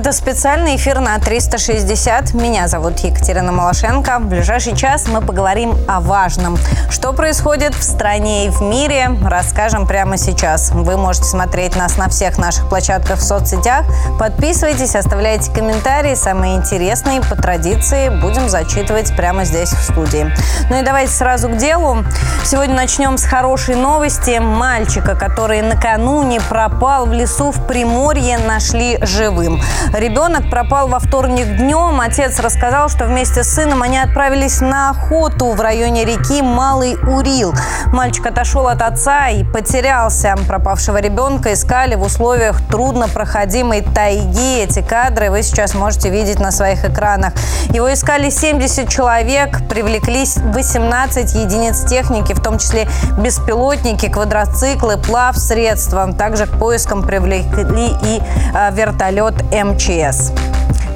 Это специальный эфир на 360. Меня зовут Екатерина Малашенко. В ближайший час мы поговорим о важном. Что происходит в стране и в мире, расскажем прямо сейчас. Вы можете смотреть нас на всех наших площадках в соцсетях. Подписывайтесь, оставляйте комментарии. Самые интересные по традиции будем зачитывать прямо здесь в студии. Ну и давайте сразу к делу. Сегодня начнем с хорошей новости. Мальчика, который накануне пропал в лесу в Приморье, нашли живым. Ребенок пропал во вторник днем. Отец рассказал, что вместе с сыном они отправились на охоту в районе реки Малый Урил. Мальчик отошел от отца и потерялся. Пропавшего ребенка искали в условиях труднопроходимой тайги. Эти кадры вы сейчас можете видеть на своих экранах. Его искали 70 человек, привлеклись 18 единиц техники, в том числе беспилотники, квадроциклы, плавсредства. Также к поискам привлекли и э, вертолет МЧС.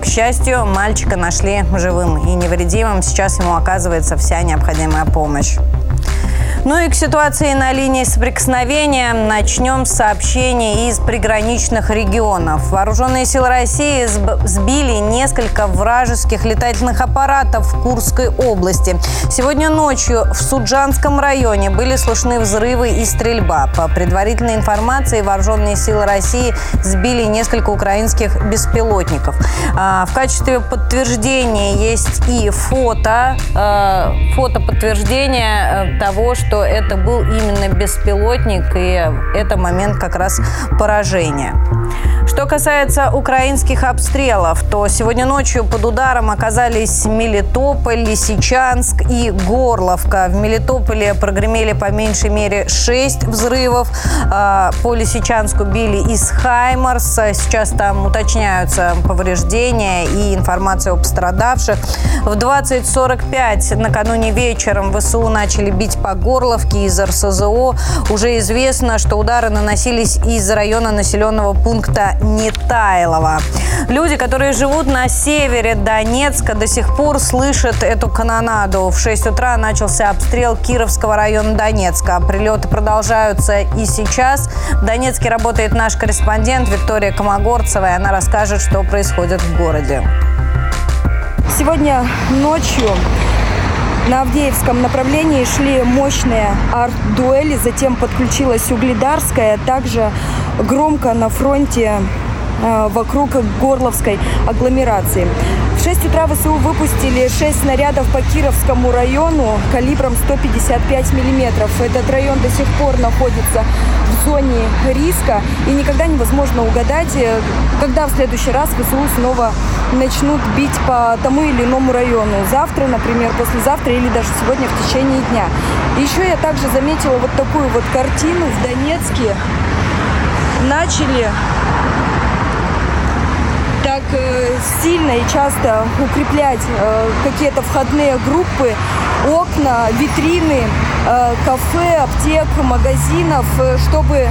К счастью, мальчика нашли живым и невредимым. Сейчас ему оказывается вся необходимая помощь. Ну и к ситуации на линии соприкосновения начнем с сообщений из приграничных регионов. Вооруженные силы России сбили несколько вражеских летательных аппаратов в Курской области. Сегодня ночью в Суджанском районе были слышны взрывы и стрельба. По предварительной информации, вооруженные силы России сбили несколько украинских беспилотников. А, в качестве подтверждения есть и фото, а, фото подтверждения э, того, что что это был именно беспилотник, и это момент как раз поражения. Что касается украинских обстрелов, то сегодня ночью под ударом оказались Мелитополь, Лисичанск и Горловка. В Мелитополе прогремели по меньшей мере 6 взрывов. А, по Лисичанску били из Хаймарса. Сейчас там уточняются повреждения и информация о пострадавших. В 20.45 накануне вечером ВСУ начали бить по Горловке из РСЗО. Уже известно, что удары наносились из района населенного пункта Нетайлова. Люди, которые живут на севере Донецка, до сих пор слышат эту канонаду. В 6 утра начался обстрел Кировского района Донецка. Прилеты продолжаются и сейчас. В Донецке работает наш корреспондент Виктория Комогорцева, и она расскажет, что происходит в городе. Сегодня ночью на Авдеевском направлении шли мощные арт-дуэли, затем подключилась Угледарская. Также громко на фронте э, вокруг Горловской агломерации. В 6 утра ВСУ выпустили 6 снарядов по Кировскому району калибром 155 миллиметров. Этот район до сих пор находится в зоне риска и никогда невозможно угадать, э, когда в следующий раз ВСУ снова начнут бить по тому или иному району. Завтра, например, послезавтра или даже сегодня в течение дня. еще я также заметила вот такую вот картину в Донецке. Начали сильно и часто укреплять э, какие-то входные группы, окна, витрины, э, кафе, аптек, магазинов, чтобы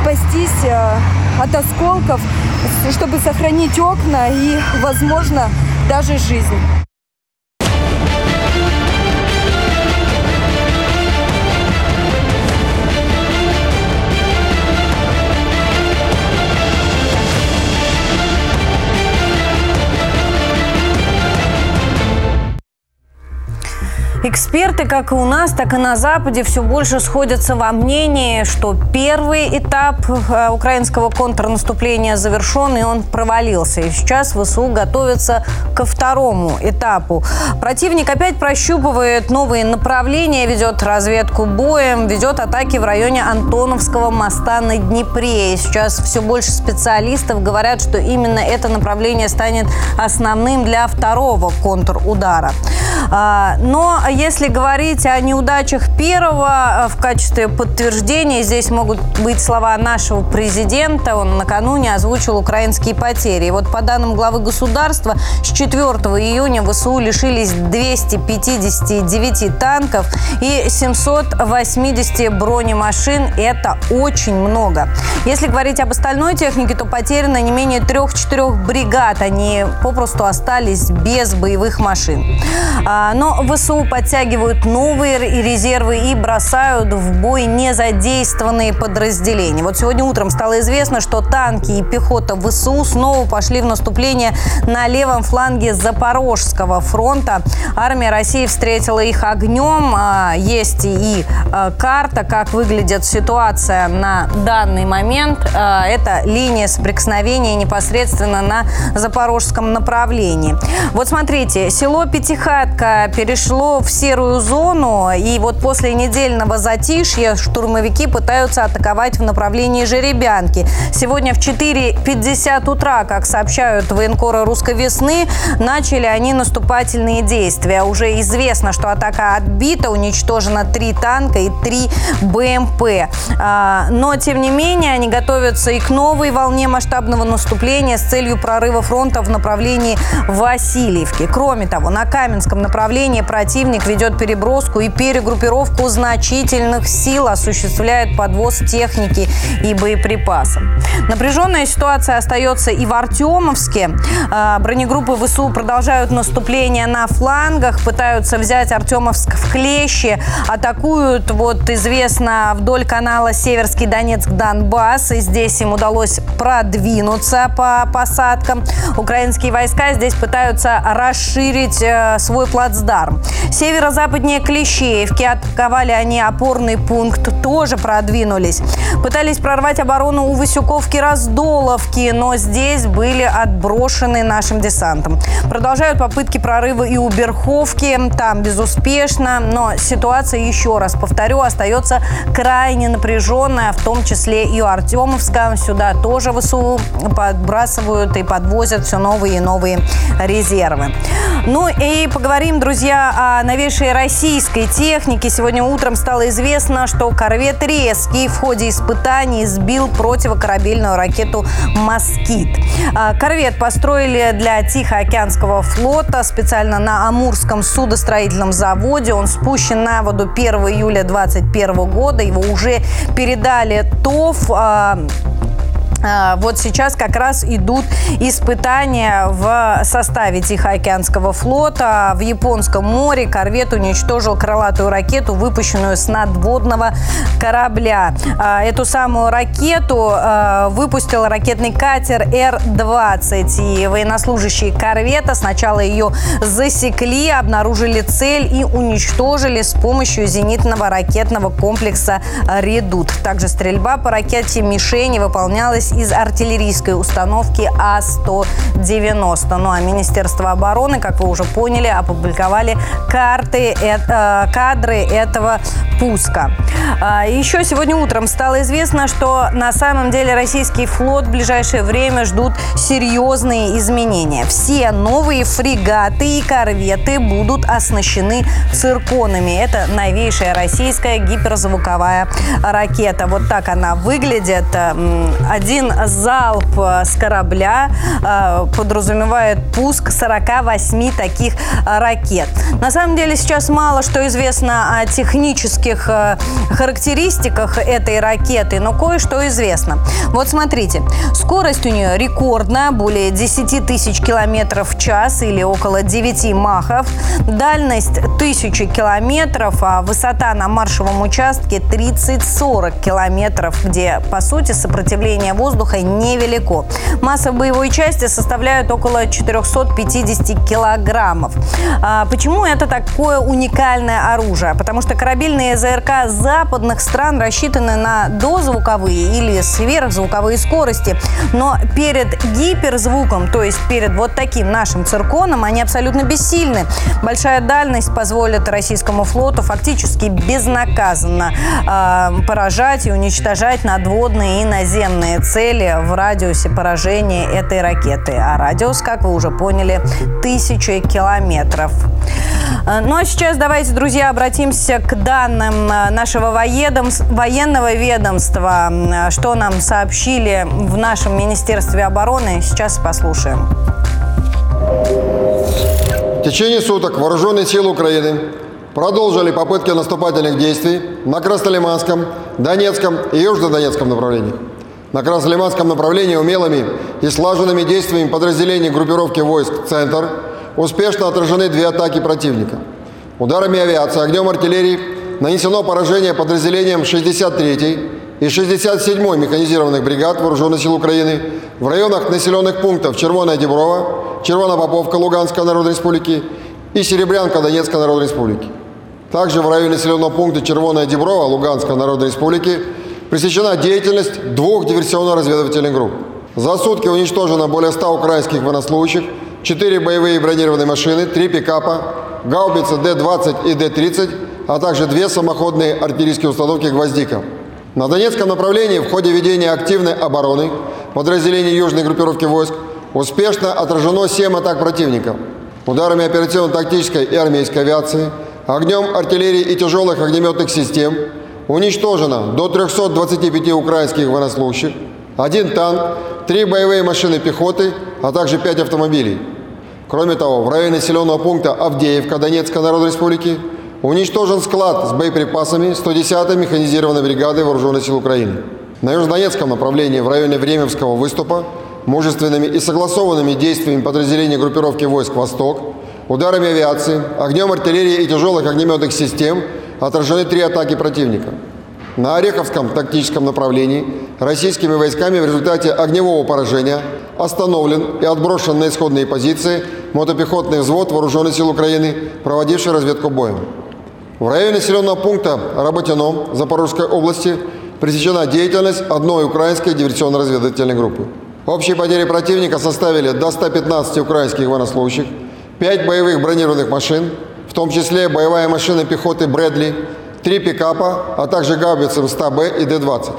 спастись от осколков, чтобы сохранить окна и, возможно, даже жизнь. Big Эксперты, как и у нас, так и на Западе, все больше сходятся во мнении, что первый этап э, украинского контрнаступления завершен, и он провалился. И сейчас ВСУ готовится ко второму этапу. Противник опять прощупывает новые направления, ведет разведку боем, ведет атаки в районе Антоновского моста на Днепре. И сейчас все больше специалистов говорят, что именно это направление станет основным для второго контрудара. А, но если говорить о неудачах первого э, в качестве подтверждения, здесь могут быть слова нашего президента. Он накануне озвучил украинские потери. И вот по данным главы государства, с 4 июня ВСУ лишились 259 танков и 780 бронемашин. Это очень много. Если говорить об остальной технике, то потеряно не менее трех-четырех бригад. Они попросту остались без боевых машин. А, но ВСУ подтягивают подтягивают новые резервы и бросают в бой незадействованные подразделения. Вот сегодня утром стало известно, что танки и пехота ВСУ снова пошли в наступление на левом фланге Запорожского фронта. Армия России встретила их огнем. А, есть и а, карта, как выглядит ситуация на данный момент. А, это линия соприкосновения непосредственно на запорожском направлении. Вот смотрите, село Пятихатка перешло в серую зону, и вот после недельного затишья штурмовики пытаются атаковать в направлении Жеребянки. Сегодня в 4.50 утра, как сообщают военкоры русской весны, начали они наступательные действия. Уже известно, что атака отбита, уничтожено три танка и три БМП. А, но, тем не менее, они готовятся и к новой волне масштабного наступления с целью прорыва фронта в направлении Васильевки. Кроме того, на Каменском направлении противник ведет переброску и перегруппировку значительных сил, осуществляет подвоз техники и боеприпасов. Напряженная ситуация остается и в Артемовске. А, бронегруппы ВСУ продолжают наступление на флангах, пытаются взять Артемовск в клещи, атакуют, вот известно, вдоль канала Северский Донецк-Донбасс. И здесь им удалось продвинуться по посадкам. Украинские войска здесь пытаются расширить э, свой плацдарм. Северо-западнее Клещеевки атаковали они опорный пункт, тоже продвинулись. Пытались прорвать оборону у Васюковки-Раздоловки, но здесь были отброшены нашим десантом. Продолжают попытки прорыва и у Берховки, там безуспешно, но ситуация, еще раз повторю, остается крайне напряженная, в том числе и у Артемовска. Сюда тоже ВСУ подбрасывают и подвозят все новые и новые резервы. Ну и поговорим, друзья, о новейшей российской технике. Сегодня утром стало известно, что корвет «Резкий» в ходе испытаний сбил противокорабельную ракету «Москит». А, корвет построили для Тихоокеанского флота специально на Амурском судостроительном заводе. Он спущен на воду 1 июля 2021 года. Его уже передали ТОВ а, вот сейчас как раз идут испытания в составе Тихоокеанского флота. В Японском море корвет уничтожил крылатую ракету, выпущенную с надводного корабля. А, эту самую ракету а, выпустил ракетный катер Р-20. И военнослужащие корвета сначала ее засекли, обнаружили цель и уничтожили с помощью зенитного ракетного комплекса «Редут». Также стрельба по ракете «Мишени» выполнялась делалось из артиллерийской установки А-190. Ну а Министерство обороны, как вы уже поняли, опубликовали карты, э, кадры этого пуска. А, еще сегодня утром стало известно, что на самом деле российский флот в ближайшее время ждут серьезные изменения. Все новые фрегаты и корветы будут оснащены цирконами. Это новейшая российская гиперзвуковая ракета. Вот так она выглядит. Один один залп э, с корабля э, подразумевает пуск 48 таких э, ракет. На самом деле сейчас мало что известно о технических характеристиках этой ракеты, но кое-что известно. Вот смотрите, скорость у нее рекордная, более 10 тысяч километров в час или около 9 махов. Дальность 1000 километров, а высота на маршевом участке 30-40 километров, где, по сути, сопротивление воздуха воздуха невелико. Масса боевой части составляет около 450 килограммов. А почему это такое уникальное оружие? Потому что корабельные ЗРК западных стран рассчитаны на дозвуковые или сверхзвуковые скорости, но перед гиперзвуком, то есть перед вот таким нашим цирконом, они абсолютно бессильны. Большая дальность позволит российскому флоту фактически безнаказанно э, поражать и уничтожать надводные и наземные цели цели в радиусе поражения этой ракеты. А радиус, как вы уже поняли, тысячи километров. Э, ну а сейчас давайте, друзья, обратимся к данным э, нашего военного ведомства. Э, что нам сообщили в нашем Министерстве обороны, сейчас послушаем. В течение суток вооруженные силы Украины продолжили попытки наступательных действий на Краснолиманском, Донецком и Южнодонецком направлениях. На Краснолиманском направлении умелыми и слаженными действиями подразделений группировки войск «Центр» успешно отражены две атаки противника. Ударами авиации, огнем артиллерии нанесено поражение подразделениям 63-й и 67-й механизированных бригад Вооруженных сил Украины в районах населенных пунктов Червоная Деброва, Червона-Поповка Луганской Народной Республики и Серебрянка Донецкой Народной Республики. Также в районе населенного пункта Червоная Деброва Луганской Народной Республики пресечена деятельность двух диверсионно-разведывательных групп. За сутки уничтожено более 100 украинских военнослужащих, 4 боевые бронированные машины, 3 пикапа, гаубицы Д-20 и Д-30, а также две самоходные артиллерийские установки «Гвоздика». На Донецком направлении в ходе ведения активной обороны подразделений южной группировки войск успешно отражено 7 атак противника. Ударами оперативно-тактической и армейской авиации, огнем артиллерии и тяжелых огнеметных систем уничтожено до 325 украинских военнослужащих, один танк, три боевые машины пехоты, а также пять автомобилей. Кроме того, в районе населенного пункта Авдеевка Донецкой Народной Республики уничтожен склад с боеприпасами 110-й механизированной бригады Вооруженных сил Украины. На Южнодонецком направлении в районе Временского выступа мужественными и согласованными действиями подразделений группировки войск «Восток», ударами авиации, огнем артиллерии и тяжелых огнеметных систем отражены три атаки противника. На Ореховском тактическом направлении российскими войсками в результате огневого поражения остановлен и отброшен на исходные позиции мотопехотный взвод Вооруженных сил Украины, проводивший разведку боем. В районе населенного пункта Работино Запорожской области пресечена деятельность одной украинской диверсионно-разведывательной группы. Общие потери противника составили до 115 украинских военнослужащих, 5 боевых бронированных машин, в том числе боевая машина пехоты «Брэдли», 3 пикапа, а также гаубицы МСТ-Б и Д-20.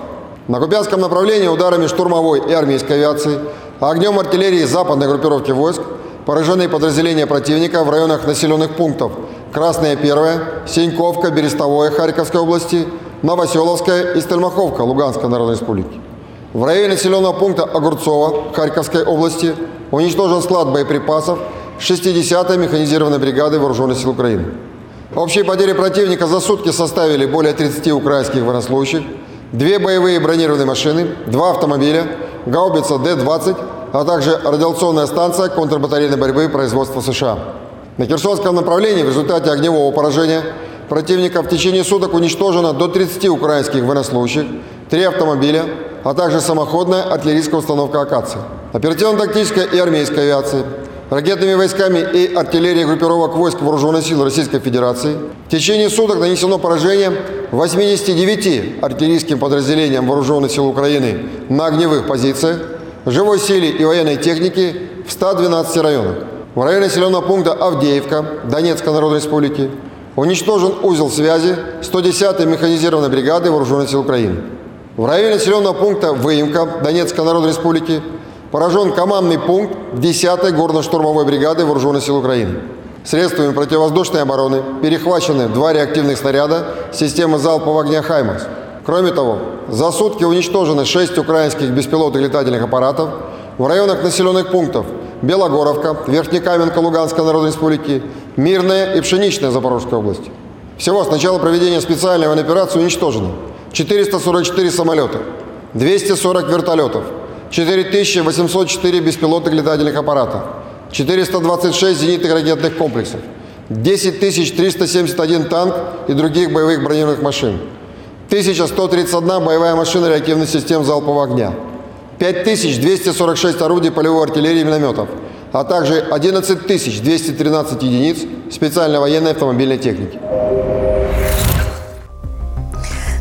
На Купянском направлении ударами штурмовой и армейской авиации, а огнем артиллерии западной группировки войск поражены подразделения противника в районах населенных пунктов Красная Первая, Синьковка, Берестовое Харьковской области, Новоселовская и Стельмаховка Луганской Народной Республики. В районе населенного пункта Огурцова Харьковской области уничтожен склад боеприпасов 60-й механизированной бригады Вооруженных сил Украины. Общие потери противника за сутки составили более 30 украинских военнослужащих, две боевые бронированные машины, два автомобиля, гаубица Д-20, а также радиационная станция контрбатарейной борьбы производства США. На Херсонском направлении в результате огневого поражения противника в течение суток уничтожено до 30 украинских военнослужащих, три автомобиля, а также самоходная артиллерийская установка «Акация». Оперативно-тактическая и армейская авиации, ракетными войсками и артиллерией группировок войск Вооруженных сил Российской Федерации в течение суток нанесено поражение 89 артиллерийским подразделениям Вооруженных сил Украины на огневых позициях, живой силе и военной технике в 112 районах. В районе населенного пункта Авдеевка Донецкой Народной Республики уничтожен узел связи 110-й механизированной бригады Вооруженных сил Украины. В районе населенного пункта Выемка Донецкой Народной Республики поражен командный пункт 10-й горно-штурмовой бригады Вооруженных сил Украины. Средствами противовоздушной обороны перехвачены два реактивных снаряда системы залпового огня «Хаймарс». Кроме того, за сутки уничтожены 6 украинских беспилотных летательных аппаратов в районах населенных пунктов Белогоровка, Верхнекаменка Луганской Народной Республики, Мирная и Пшеничная Запорожской области. Всего с начала проведения специальной военной операции уничтожено 444 самолета, 240 вертолетов, 4804 беспилотных летательных аппарата, 426 зенитных ракетных комплексов, 10 371 танк и других боевых бронированных машин, 1131 боевая машина реактивных систем залпового огня, 5246 орудий полевой артиллерии и минометов, а также 11 213 единиц специальной военной автомобильной техники.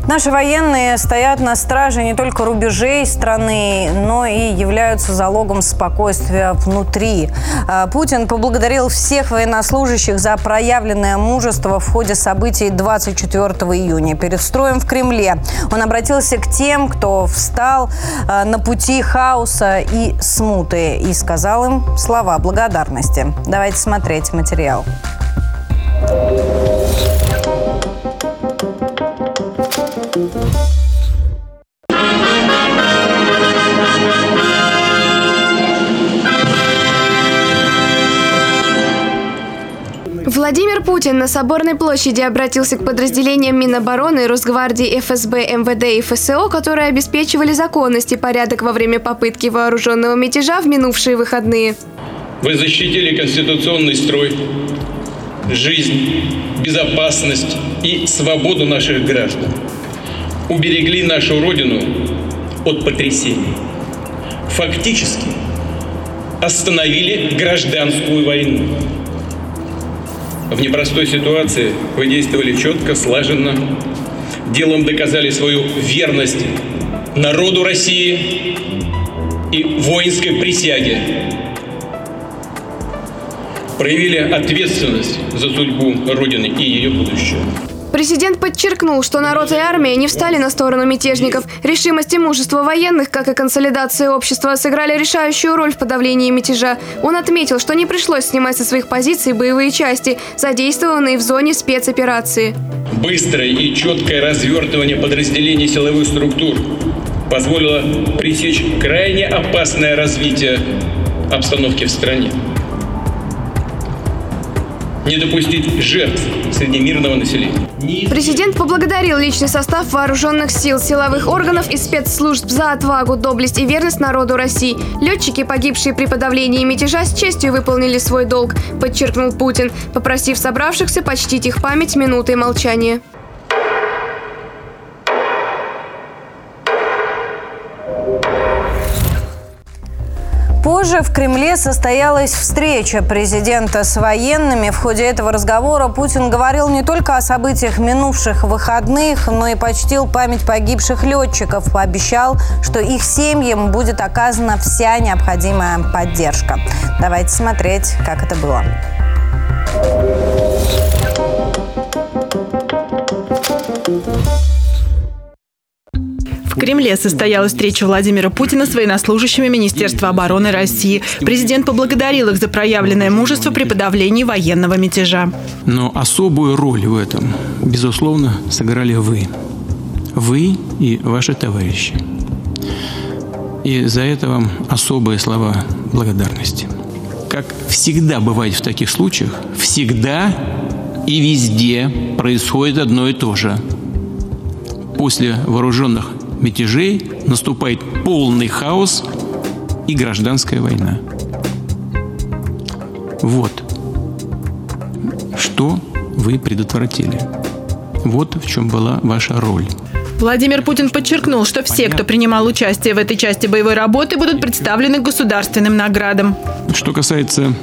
Наши военные стоят на страже не только рубежей страны, но и являются залогом спокойствия внутри. А, Путин поблагодарил всех военнослужащих за проявленное мужество в ходе событий 24 июня перед строем в Кремле. Он обратился к тем, кто встал а, на пути хаоса и смуты и сказал им слова благодарности. Давайте смотреть материал. Владимир Путин на Соборной площади обратился к подразделениям Минобороны, Росгвардии, ФСБ, МВД и ФСО, которые обеспечивали законность и порядок во время попытки вооруженного мятежа в минувшие выходные. Вы защитили конституционный строй, жизнь, безопасность и свободу наших граждан. Уберегли нашу Родину от потрясений. Фактически остановили гражданскую войну. В непростой ситуации вы действовали четко, слаженно, делом доказали свою верность народу России и воинской присяге. Проявили ответственность за судьбу Родины и ее будущее. Президент подчеркнул, что народ и армия не встали на сторону мятежников. Решимость и мужество военных, как и консолидация общества, сыграли решающую роль в подавлении мятежа. Он отметил, что не пришлось снимать со своих позиций боевые части, задействованные в зоне спецоперации. Быстрое и четкое развертывание подразделений силовых структур позволило пресечь крайне опасное развитие обстановки в стране не допустить жертв среди мирного населения. Президент поблагодарил личный состав вооруженных сил, силовых органов и спецслужб за отвагу, доблесть и верность народу России. Летчики, погибшие при подавлении мятежа, с честью выполнили свой долг, подчеркнул Путин, попросив собравшихся почтить их память минутой молчания. Позже в Кремле состоялась встреча президента с военными. В ходе этого разговора Путин говорил не только о событиях минувших выходных, но и почтил память погибших летчиков. Пообещал, что их семьям будет оказана вся необходимая поддержка. Давайте смотреть, как это было. Кремле состоялась встреча Владимира Путина с военнослужащими Министерства обороны России. Президент поблагодарил их за проявленное мужество при подавлении военного мятежа. Но особую роль в этом, безусловно, сыграли вы. Вы и ваши товарищи. И за это вам особые слова благодарности. Как всегда бывает в таких случаях, всегда и везде происходит одно и то же. После вооруженных мятежей наступает полный хаос и гражданская война. Вот что вы предотвратили. Вот в чем была ваша роль. Владимир Путин подчеркнул, что все, кто принимал участие в этой части боевой работы, будут представлены государственным наградам. Что касается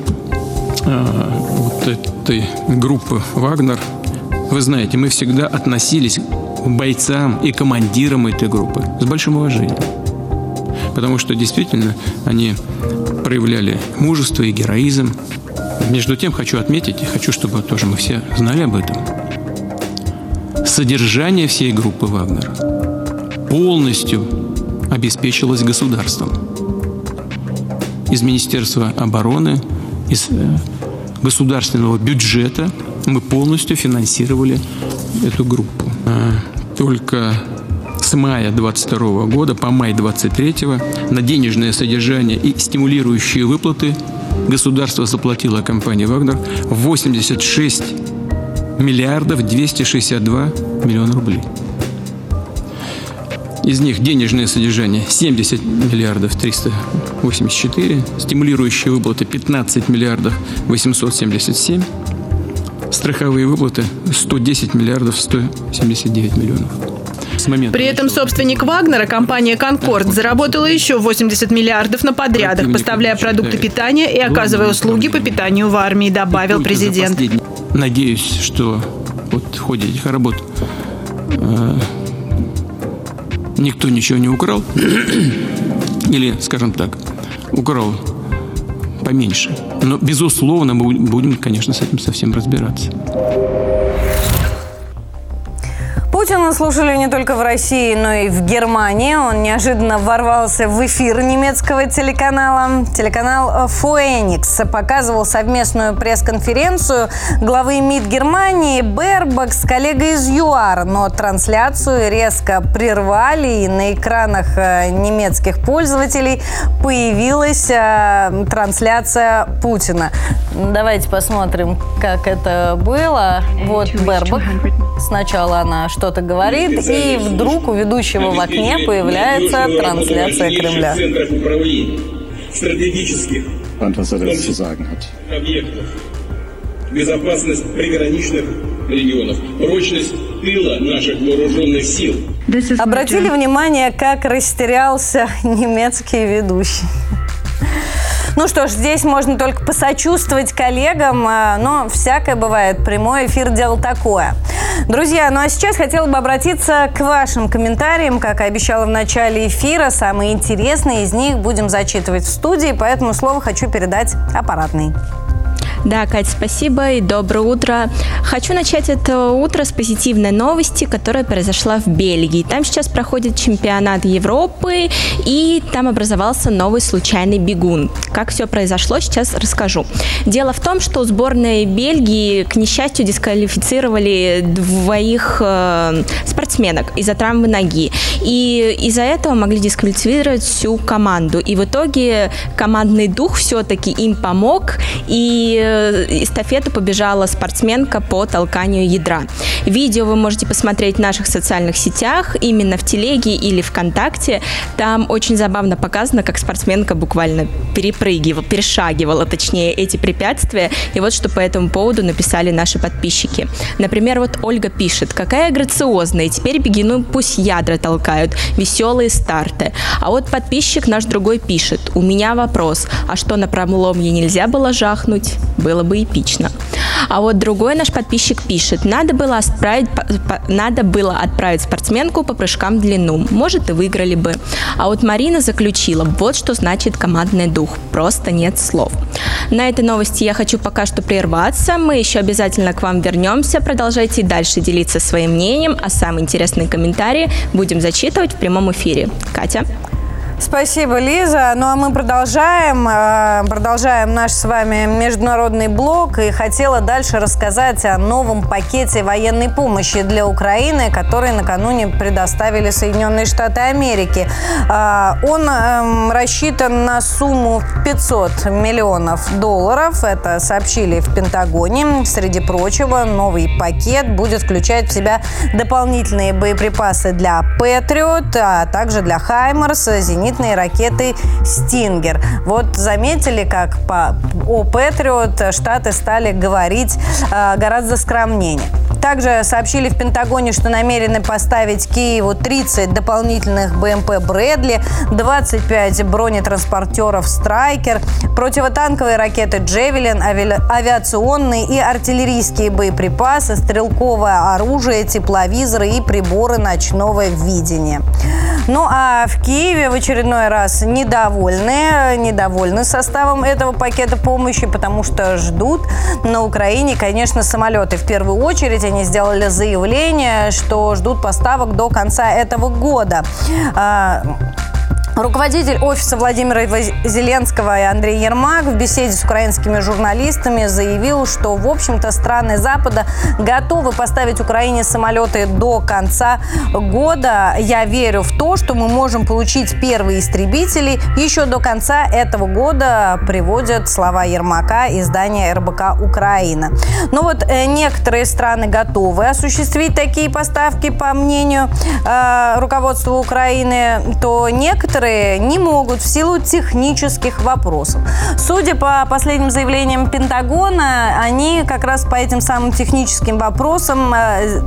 э, вот этой группы «Вагнер», вы знаете, мы всегда относились бойцам и командирам этой группы с большим уважением. Потому что действительно они проявляли мужество и героизм. Между тем хочу отметить, и хочу, чтобы тоже мы все знали об этом. Содержание всей группы «Вагнер» полностью обеспечилось государством. Из Министерства обороны, из э, государственного бюджета мы полностью финансировали эту группу. Только с мая 22 года по май 23 на денежное содержание и стимулирующие выплаты государство заплатило компании «Вагнер» 86 миллиардов 262 миллиона рублей. Из них денежное содержание 70 миллиардов 384, стимулирующие выплаты 15 миллиардов 877, страховые выплаты 110 миллиардов 179 миллионов. С момента При этом собственник Вагнера, компания «Конкорд», заработала еще 80 миллиардов на подрядах, поставляя продукты питания и оказывая услуги по питанию в армии, добавил президент. Надеюсь, что вот в ходе этих работ э, никто ничего не украл. Или, скажем так, украл поменьше. Но, безусловно, мы будем, конечно, с этим совсем разбираться. Путина слушали не только в России, но и в Германии. Он неожиданно ворвался в эфир немецкого телеканала. Телеканал Фуэникс показывал совместную пресс-конференцию главы МИД Германии Бербак с коллегой из ЮАР. Но трансляцию резко прервали, и на экранах э, немецких пользователей появилась э, трансляция Путина. Давайте посмотрим, как это было. Вот Бербак. Сначала она что-то говорит, и вдруг у ведущего в окне появляется трансляция Кремля. стратегических объектов. безопасность приграничных регионов, прочность тыла наших вооруженных сил. Обратили внимание, как растерялся немецкий ведущий. Ну что ж, здесь можно только посочувствовать коллегам, а, но всякое бывает. Прямой эфир делал такое. Друзья, ну а сейчас хотела бы обратиться к вашим комментариям. Как и обещала в начале эфира, самые интересные из них будем зачитывать в студии, поэтому слово хочу передать аппаратный. Да, Катя, спасибо и доброе утро. Хочу начать это утро с позитивной новости, которая произошла в Бельгии. Там сейчас проходит чемпионат Европы, и там образовался новый случайный бегун. Как все произошло, сейчас расскажу. Дело в том, что сборная Бельгии, к несчастью, дисквалифицировали двоих э, спортсменок из-за травмы ноги. И из-за этого могли дисквалифицировать всю команду. И в итоге командный дух все-таки им помог, и э, эстафету побежала спортсменка по толканию ядра. Видео вы можете посмотреть в наших социальных сетях, именно в Телеге или ВКонтакте. Там очень забавно показано, как спортсменка буквально перепрыгивала, перешагивала, точнее, эти препятствия. И вот что по этому поводу написали наши подписчики. Например, вот Ольга пишет, какая грациозная, теперь бегину пусть ядра толкают, веселые старты. А вот подписчик наш другой пишет, у меня вопрос, а что на проломье нельзя было жахнуть? было бы эпично. А вот другой наш подписчик пишет, надо было отправить, надо было отправить спортсменку по прыжкам в длину. Может, и выиграли бы. А вот Марина заключила, вот что значит командный дух. Просто нет слов. На этой новости я хочу пока что прерваться. Мы еще обязательно к вам вернемся. Продолжайте дальше делиться своим мнением, а самые интересные комментарии будем зачитывать в прямом эфире. Катя? Спасибо, Лиза. Ну а мы продолжаем, э, продолжаем наш с вами международный блок и хотела дальше рассказать о новом пакете военной помощи для Украины, который накануне предоставили Соединенные Штаты Америки. Э, он эм, рассчитан на сумму 500 миллионов долларов. Это сообщили в Пентагоне. Среди прочего, новый пакет будет включать в себя дополнительные боеприпасы для Патриот, а также для Хаймерс, Зенит зенитные ракеты «Стингер». Вот заметили, как по, о «Патриот» Штаты стали говорить э, гораздо скромнее. Также сообщили в Пентагоне, что намерены поставить Киеву 30 дополнительных БМП «Брэдли», 25 бронетранспортеров «Страйкер», противотанковые ракеты «Джевелин», авиационные и артиллерийские боеприпасы, стрелковое оружие, тепловизоры и приборы ночного видения. Ну а в Киеве в очередной раз недовольны, недовольны составом этого пакета помощи, потому что ждут на Украине, конечно, самолеты. В первую очередь они сделали заявление, что ждут поставок до конца этого года. Руководитель офиса Владимира Зеленского и Андрей Ермак в беседе с украинскими журналистами заявил, что, в общем-то, страны Запада готовы поставить Украине самолеты до конца года. Я верю в то, что мы можем получить первые истребители еще до конца этого года, приводят слова Ермака издания РБК «Украина». Но вот э, некоторые страны готовы осуществить такие поставки, по мнению э, руководства Украины, то некоторые некоторые не могут в силу технических вопросов. Судя по последним заявлениям Пентагона, они как раз по этим самым техническим вопросам э,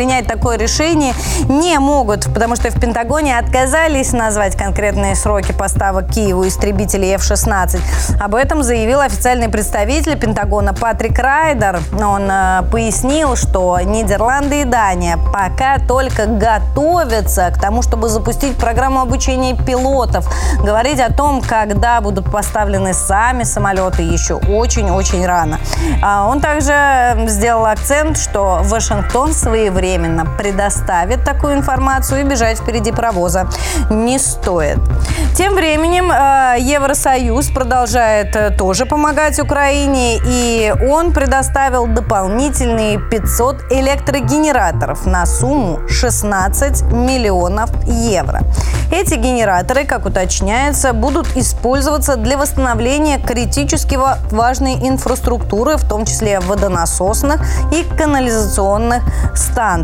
принять такое решение не могут, потому что в Пентагоне отказались назвать конкретные сроки поставок Киеву истребителей F-16. Об этом заявил официальный представитель Пентагона Патрик Райдер. Он э, пояснил, что Нидерланды и Дания пока только готовятся к тому, чтобы запустить программу обучения пилотов. Говорить о том, когда будут поставлены сами самолеты, еще очень-очень рано. А он также сделал акцент, что Вашингтон своевременно своевременно предоставит такую информацию и бежать впереди паровоза не стоит. Тем временем э, Евросоюз продолжает э, тоже помогать Украине, и он предоставил дополнительные 500 электрогенераторов на сумму 16 миллионов евро. Эти генераторы, как уточняется, будут использоваться для восстановления критически важной инфраструктуры, в том числе водонасосных и канализационных станций.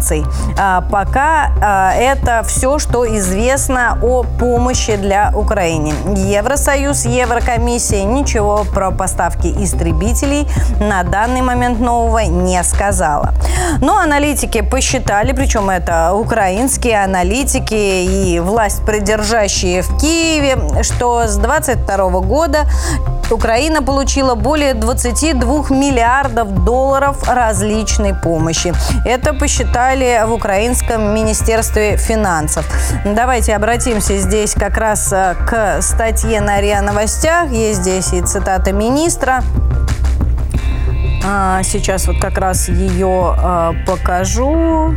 А, пока а, это все, что известно о помощи для Украины. Евросоюз, Еврокомиссия ничего про поставки истребителей на данный момент нового не сказала. Но аналитики посчитали, причем это украинские аналитики и власть придержащие в Киеве, что с 22 года Украина получила более 22 миллиардов долларов различной помощи. Это посчитали в Украинском Министерстве финансов. Давайте обратимся здесь как раз э, к статье на РИА Новостях. Есть здесь и цитата министра. А, сейчас вот как раз ее а, покажу.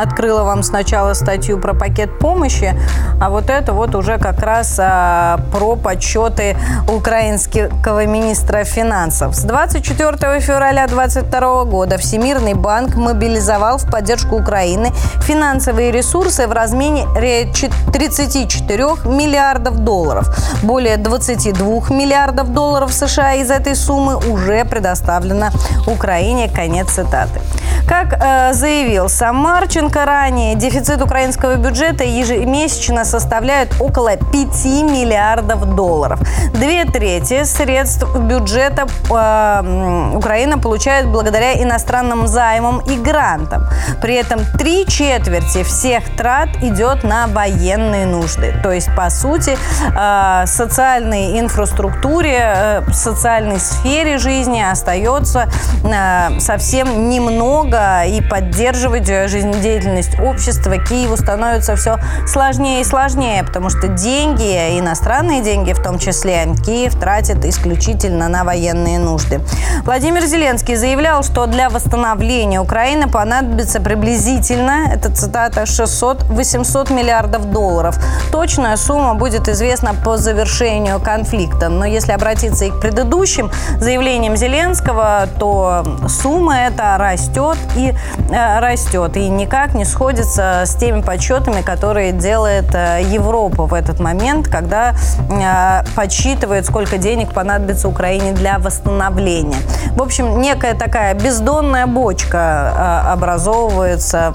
Открыла вам сначала статью про пакет помощи, а вот это вот уже как раз а, про подсчеты украинского министра финансов. С 24 февраля 2022 года Всемирный банк мобилизовал в поддержку Украины финансовые ресурсы в размере 34 миллиардов долларов. Более 22 миллиардов долларов США из этой суммы уже предоставлено Украине. Конец цитаты. Как э, заявил сам Марченко ранее, дефицит украинского бюджета ежемесячно составляет около 5 миллиардов долларов. Две трети средств бюджета э, Украина получает благодаря иностранным займам и грантам. При этом три четверти всех трат идет на военные нужды. То есть, по сути, э, социальной инфраструктуре, э, социальной сфере жизни остается э, совсем немного много и поддерживать жизнедеятельность общества Киеву становится все сложнее и сложнее, потому что деньги, иностранные деньги в том числе, Киев тратит исключительно на военные нужды. Владимир Зеленский заявлял, что для восстановления Украины понадобится приблизительно, это цитата, 600-800 миллиардов долларов. Точная сумма будет известна по завершению конфликта. Но если обратиться и к предыдущим заявлениям Зеленского, то сумма эта растет и э, растет. И никак не сходится с теми подсчетами, которые делает э, Европа в этот момент, когда э, подсчитывает, сколько денег понадобится Украине для восстановления. В общем, некая такая бездонная бочка образовывается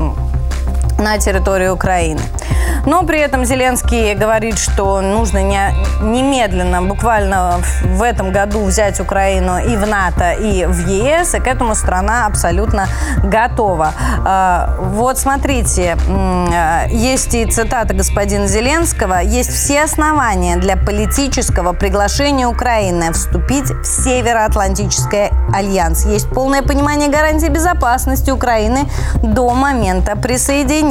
на территории Украины. Но при этом Зеленский говорит, что нужно не, немедленно, буквально в этом году взять Украину и в НАТО, и в ЕС, и к этому страна абсолютно готова. А, вот смотрите, есть и цитата господина Зеленского, есть все основания для политического приглашения Украины вступить в Североатлантический альянс. Есть полное понимание гарантии безопасности Украины до момента присоединения.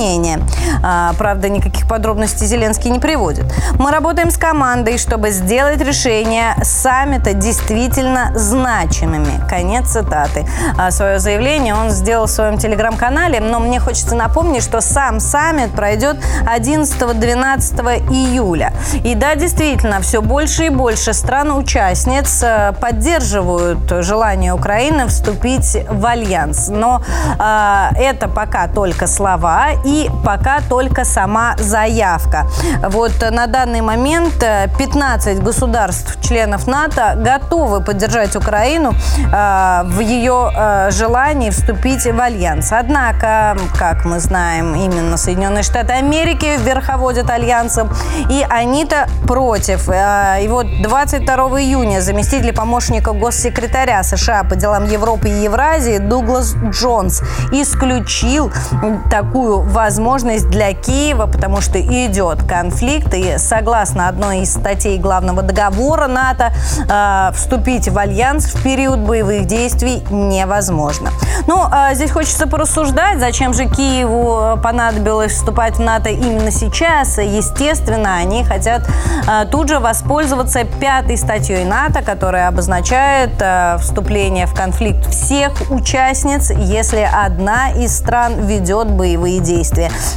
А, правда, никаких подробностей Зеленский не приводит. Мы работаем с командой, чтобы сделать решения саммита действительно значимыми. Конец цитаты. А свое заявление он сделал в своем телеграм-канале, но мне хочется напомнить, что сам саммит пройдет 11-12 июля. И да, действительно, все больше и больше стран-участниц э, поддерживают желание Украины вступить в альянс. Но э, это пока только слова пока только сама заявка. Вот на данный момент 15 э, государств, членов НАТО, готовы поддержать Украину э, в ее э, желании вступить в альянс. Однако, как мы знаем, именно Соединенные Штаты Америки верховодят альянсом, и они-то против. И вот 22 июня заместитель помощника госсекретаря США по делам Европы и Евразии Дуглас Джонс исключил такую возможность для Киева, потому что идет конфликт, и согласно одной из статей главного договора НАТО, э, вступить в альянс в период боевых действий невозможно. Ну, э, здесь хочется порассуждать, зачем же Киеву понадобилось вступать в НАТО именно сейчас. Естественно, они хотят э, тут же воспользоваться пятой статьей НАТО, которая обозначает э, вступление в конфликт всех участниц, если одна из стран ведет боевые действия.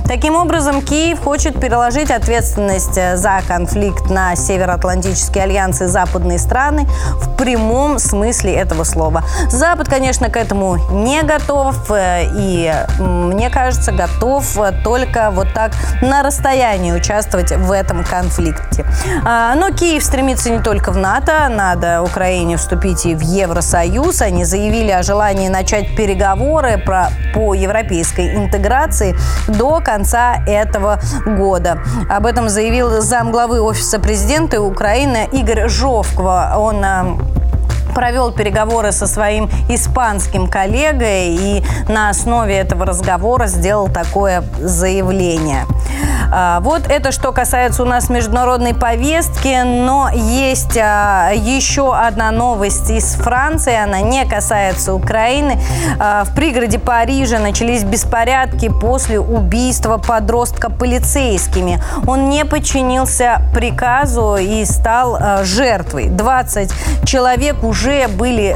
Таким образом, Киев хочет переложить ответственность за конфликт на Североатлантический альянс и западные страны в прямом смысле этого слова. Запад, конечно, к этому не готов и, мне кажется, готов только вот так на расстоянии участвовать в этом конфликте. А, но Киев стремится не только в НАТО, надо Украине вступить и в Евросоюз. Они заявили о желании начать переговоры про, по европейской интеграции до конца этого года. Об этом заявил замглавы Офиса президента Украины Игорь Жовква. Он а, провел переговоры со своим испанским коллегой и на основе этого разговора сделал такое заявление. А, вот это что касается у нас международной повестки, но есть а, еще одна новость из Франции, она не касается Украины. А, в пригороде Парижа начались беспорядки после убийства подростка полицейскими. Он не подчинился приказу и стал жертвой. 20 человек уже были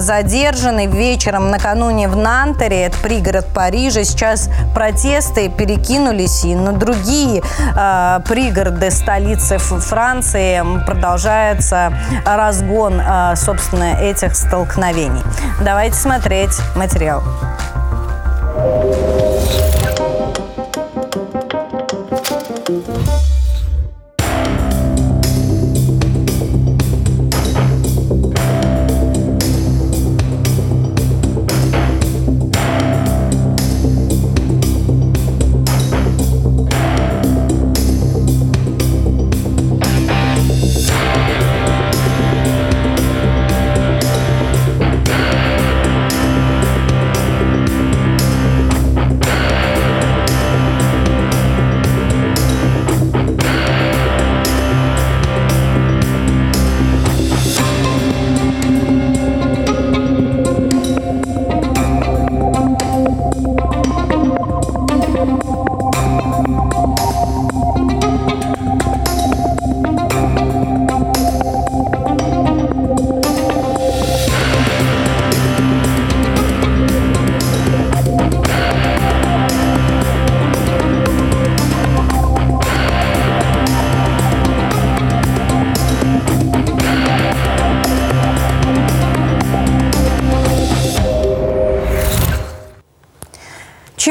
задержаны вечером накануне в Нантере, это пригород Парижа. Сейчас протесты перекинулись и на другие э, пригороды столицы Франции продолжается разгон, э, собственно, этих столкновений. Давайте смотреть материал.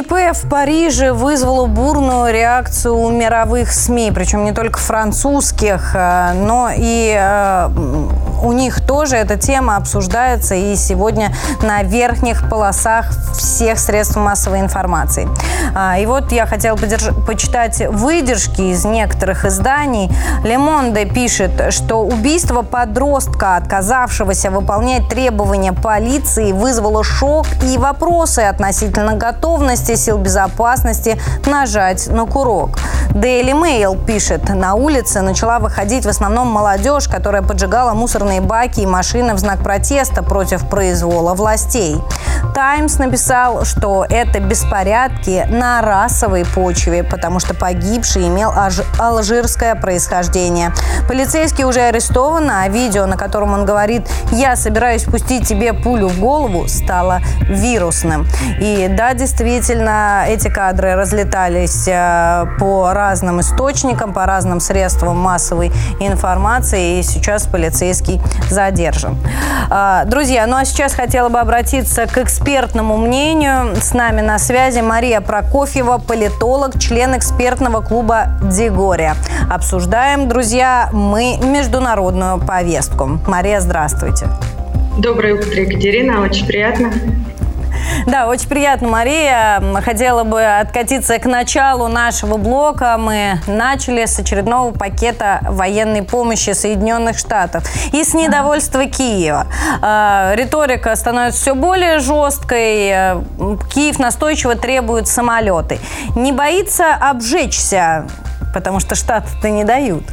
ЧП в Париже вызвало бурную реакцию у мировых СМИ, причем не только французских, э, но и э, у них тоже эта тема обсуждается и сегодня на верхних полосах всех средств массовой информации. А, и вот я хотела подерж... почитать выдержки из некоторых изданий. Лемонде пишет, что убийство подростка, отказавшегося выполнять требования полиции, вызвало шок и вопросы относительно готовности сил безопасности нажать на курок. Daily Mail пишет, на улице начала выходить в основном молодежь, которая поджигала мусорные мусорные баки и машины в знак протеста против произвола властей. Таймс написал, что это беспорядки на расовой почве, потому что погибший имел алжирское происхождение. Полицейский уже арестован, а видео, на котором он говорит «Я собираюсь пустить тебе пулю в голову», стало вирусным. И да, действительно, эти кадры разлетались э, по разным источникам, по разным средствам массовой информации, и сейчас полицейский задержан. А, друзья, ну а сейчас хотела бы обратиться к экспертному мнению. С нами на связи Мария Прокофьева, политолог, член экспертного клуба «Дегория». Обсуждаем, друзья, мы международную повестку. Мария, здравствуйте. Доброе утро, Екатерина. Очень приятно. Да, очень приятно, Мария. Хотела бы откатиться к началу нашего блока. Мы начали с очередного пакета военной помощи Соединенных Штатов и с недовольства Киева. А, риторика становится все более жесткой. Киев настойчиво требует самолеты. Не боится обжечься, потому что Штаты-то не дают.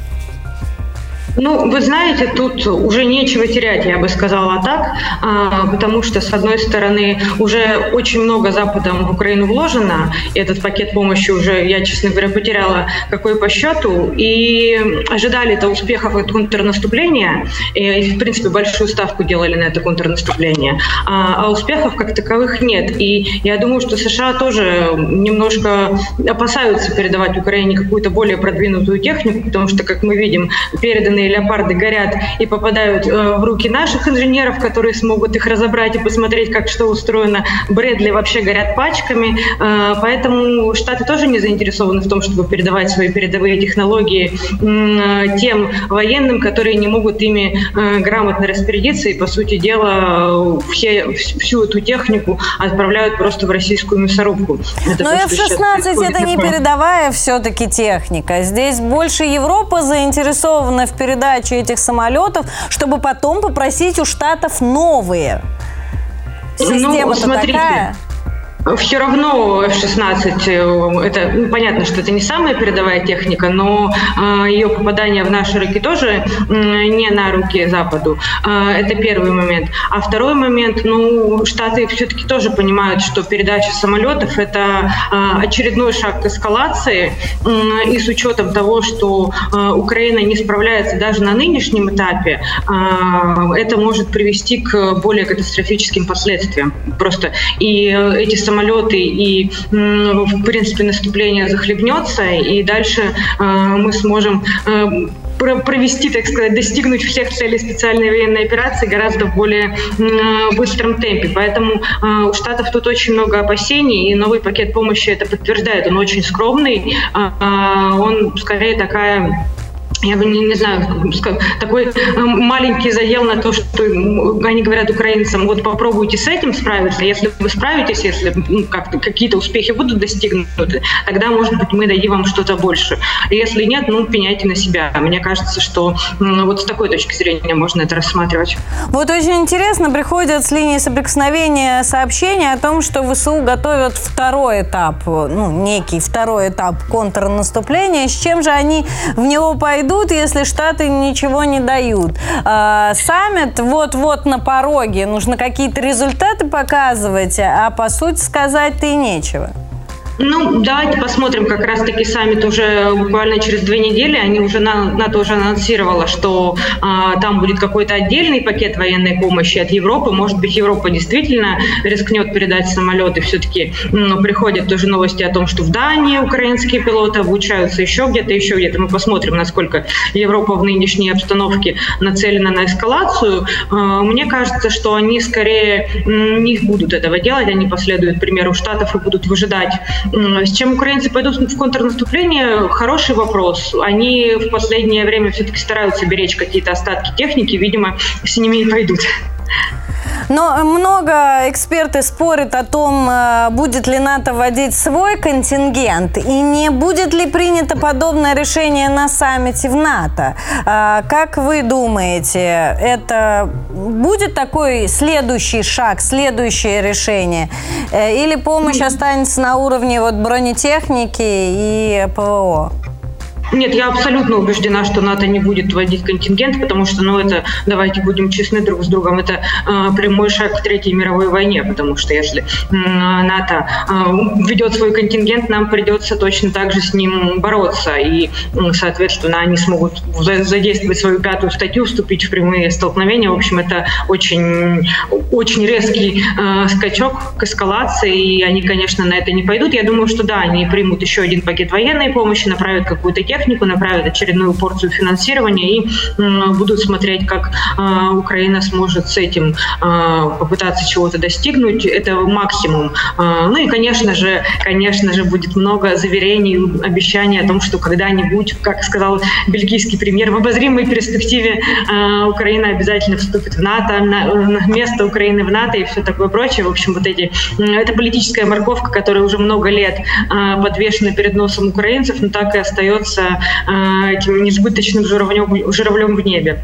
Ну, вы знаете, тут уже нечего терять, я бы сказала так, а, потому что, с одной стороны, уже очень много Западом в Украину вложено, и этот пакет помощи уже, я, честно говоря, потеряла какой по счету, и ожидали это успехов от контрнаступления, и, в принципе, большую ставку делали на это контрнаступление, а, а успехов как таковых нет. И я думаю, что США тоже немножко опасаются передавать Украине какую-то более продвинутую технику, потому что, как мы видим, переданные леопарды горят и попадают э, в руки наших инженеров, которые смогут их разобрать и посмотреть, как что устроено. Брэдли вообще горят пачками, э, поэтому Штаты тоже не заинтересованы в том, чтобы передавать свои передовые технологии э, тем военным, которые не могут ими грамотно распорядиться и, по сути дела, все, всю эту технику отправляют просто в российскую мясорубку. Это Но F-16 это не передовая все-таки техника. Здесь больше Европа заинтересована в передачи этих самолетов, чтобы потом попросить у Штатов новые. Ну, Система-то ну, такая все равно F-16, э, это ну, понятно, что это не самая передовая техника, но э, ее попадание в наши руки тоже э, не на руки Западу. Э, это первый момент. А второй момент, ну, Штаты все-таки тоже понимают, что передача самолетов это э, очередной шаг к эскалации, э, и с учетом того, что э, Украина не справляется даже на нынешнем этапе, э, это может привести к более катастрофическим последствиям. Просто и э, эти самолеты самолеты и, в принципе, наступление захлебнется, и дальше э, мы сможем э, провести, так сказать, достигнуть всех целей специальной военной операции гораздо в более быстром темпе. Поэтому у Штатов тут очень много опасений, и новый пакет помощи это подтверждает. Он очень скромный, а, а, он скорее такая я не, не знаю, такой э, маленький задел на то, что они говорят украинцам, вот попробуйте с этим справиться, если вы справитесь, если ну, как какие-то успехи будут достигнуты, тогда, может быть, мы дадим вам что-то больше. Если нет, ну, пеняйте на себя. Мне кажется, что вот с такой точки зрения можно это рассматривать. Вот очень интересно, приходят с линии соприкосновения сообщения о том, что ВСУ готовят второй этап, ну, некий второй этап контрнаступления. С чем же они в него пойдут? Пойдут, если Штаты ничего не дают. А, саммит вот-вот на пороге, нужно какие-то результаты показывать, а по сути сказать-то и нечего. Ну, давайте посмотрим, как раз-таки саммит уже буквально через две недели, они уже, НАТО уже анонсировала, что а, там будет какой-то отдельный пакет военной помощи от Европы. Может быть, Европа действительно рискнет передать самолеты. Все-таки ну, приходят тоже новости о том, что в Дании украинские пилоты обучаются еще где-то, еще где-то. Мы посмотрим, насколько Европа в нынешней обстановке нацелена на эскалацию. А, мне кажется, что они скорее не будут этого делать, они последуют примеру Штатов и будут выжидать с чем украинцы пойдут в контрнаступление? Хороший вопрос. Они в последнее время все-таки стараются беречь какие-то остатки техники, видимо, с ними и пойдут. Но много эксперты спорят о том, э, будет ли НАТО вводить свой контингент и не будет ли принято подобное решение на саммите в НАТО. Э, как вы думаете, это будет такой следующий шаг, следующее решение? Э, или помощь останется на уровне вот бронетехники и ПВО? Нет, я абсолютно убеждена, что НАТО не будет вводить контингент, потому что, ну, это, давайте будем честны друг с другом, это э, прямой шаг к Третьей мировой войне, потому что если э, НАТО э, ведет свой контингент, нам придется точно так же с ним бороться, и, соответственно, они смогут задействовать свою пятую статью, вступить в прямые столкновения. В общем, это очень, очень резкий э, скачок к эскалации, и они, конечно, на это не пойдут. Я думаю, что да, они примут еще один пакет военной помощи, направят какую-то технику, технику, направят очередную порцию финансирования и будут смотреть, как а, Украина сможет с этим а, попытаться чего-то достигнуть. Это максимум. А, ну и, конечно же, конечно же, будет много заверений, обещаний о том, что когда-нибудь, как сказал бельгийский премьер, в обозримой перспективе Украина обязательно вступит в НАТО, на место Украины в НАТО и все такое прочее. В общем, вот эти, это политическая морковка, которая уже много лет подвешена перед носом украинцев, но так и остается этим несбыточным журавлем, журавлем в небе.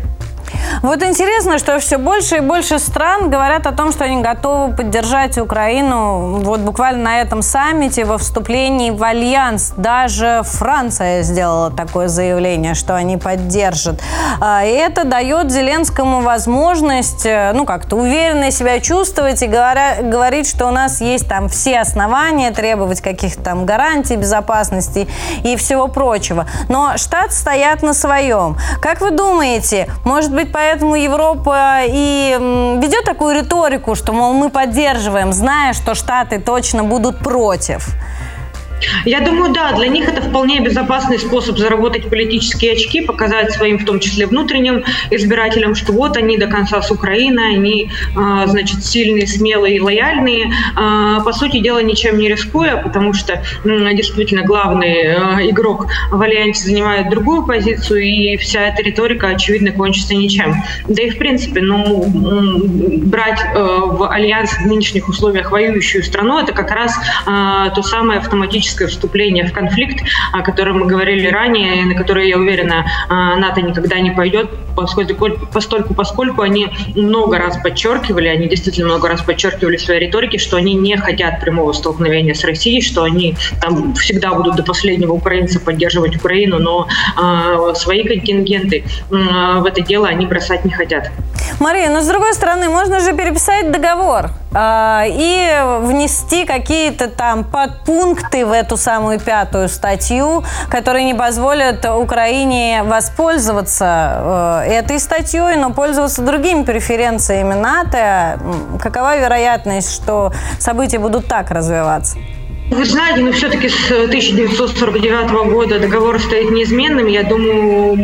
Вот интересно, что все больше и больше стран говорят о том, что они готовы поддержать Украину вот буквально на этом саммите во вступлении в альянс. Даже Франция сделала такое заявление, что они поддержат. А, и это дает Зеленскому возможность, э, ну, как-то уверенно себя чувствовать и говоря, говорить, что у нас есть там все основания требовать каких-то там гарантий безопасности и всего прочего. Но Штаты стоят на своем. Как вы думаете, может быть, поэтому Европа и ведет такую риторику, что, мол, мы поддерживаем, зная, что Штаты точно будут против? Я думаю, да, для них это вполне безопасный способ заработать политические очки, показать своим, в том числе внутренним избирателям, что вот они до конца с Украиной, они, а, значит, сильные, смелые и лояльные. А, по сути дела, ничем не рискуя, потому что действительно главный а, игрок в Альянсе занимает другую позицию, и вся эта риторика, очевидно, кончится ничем. Да и, в принципе, ну, брать в Альянс в нынешних условиях воюющую страну, это как раз то самое автоматическое фактическое вступление в конфликт, о котором мы говорили ранее, на которое, я уверена, а, НАТО никогда не пойдет, поскольку, постольку, поскольку они много раз подчеркивали, они действительно много раз подчеркивали в своей риторике, что они не хотят прямого столкновения с Россией, что они там всегда будут до последнего украинца поддерживать Украину, но э, свои контингенты э, в это дело они бросать не хотят. Мария, но с другой стороны, можно же переписать договор э, и внести какие-то там подпункты в эту самую пятую статью, которые не позволят Украине воспользоваться э, этой статьей, но пользоваться другими преференциями НАТО. Какова вероятность, что события будут так развиваться? Вы знаете, но все-таки с 1949 года договор стоит неизменным. Я думаю,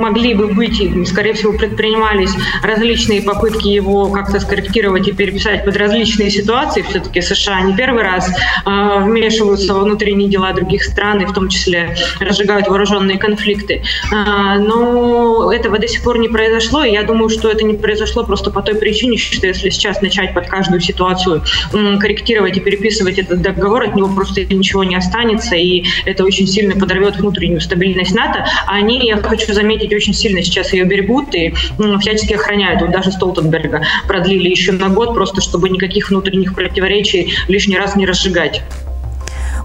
могли бы быть, скорее всего, предпринимались различные попытки его как-то скорректировать и переписать под различные ситуации. Все-таки США не первый раз э, вмешиваются во внутренние дела других стран, и в том числе разжигают вооруженные конфликты. Э, но этого до сих пор не произошло, и я думаю, что это не произошло просто по той причине, что если сейчас начать под каждую ситуацию э, корректировать и переписывать этот договор, от него просто ничего не останется, и это очень сильно подорвет внутреннюю стабильность НАТО. Они, я хочу заметить, очень сильно сейчас ее берегут и всячески охраняют. Вот даже Столтенберга продлили еще на год, просто чтобы никаких внутренних противоречий лишний раз не разжигать.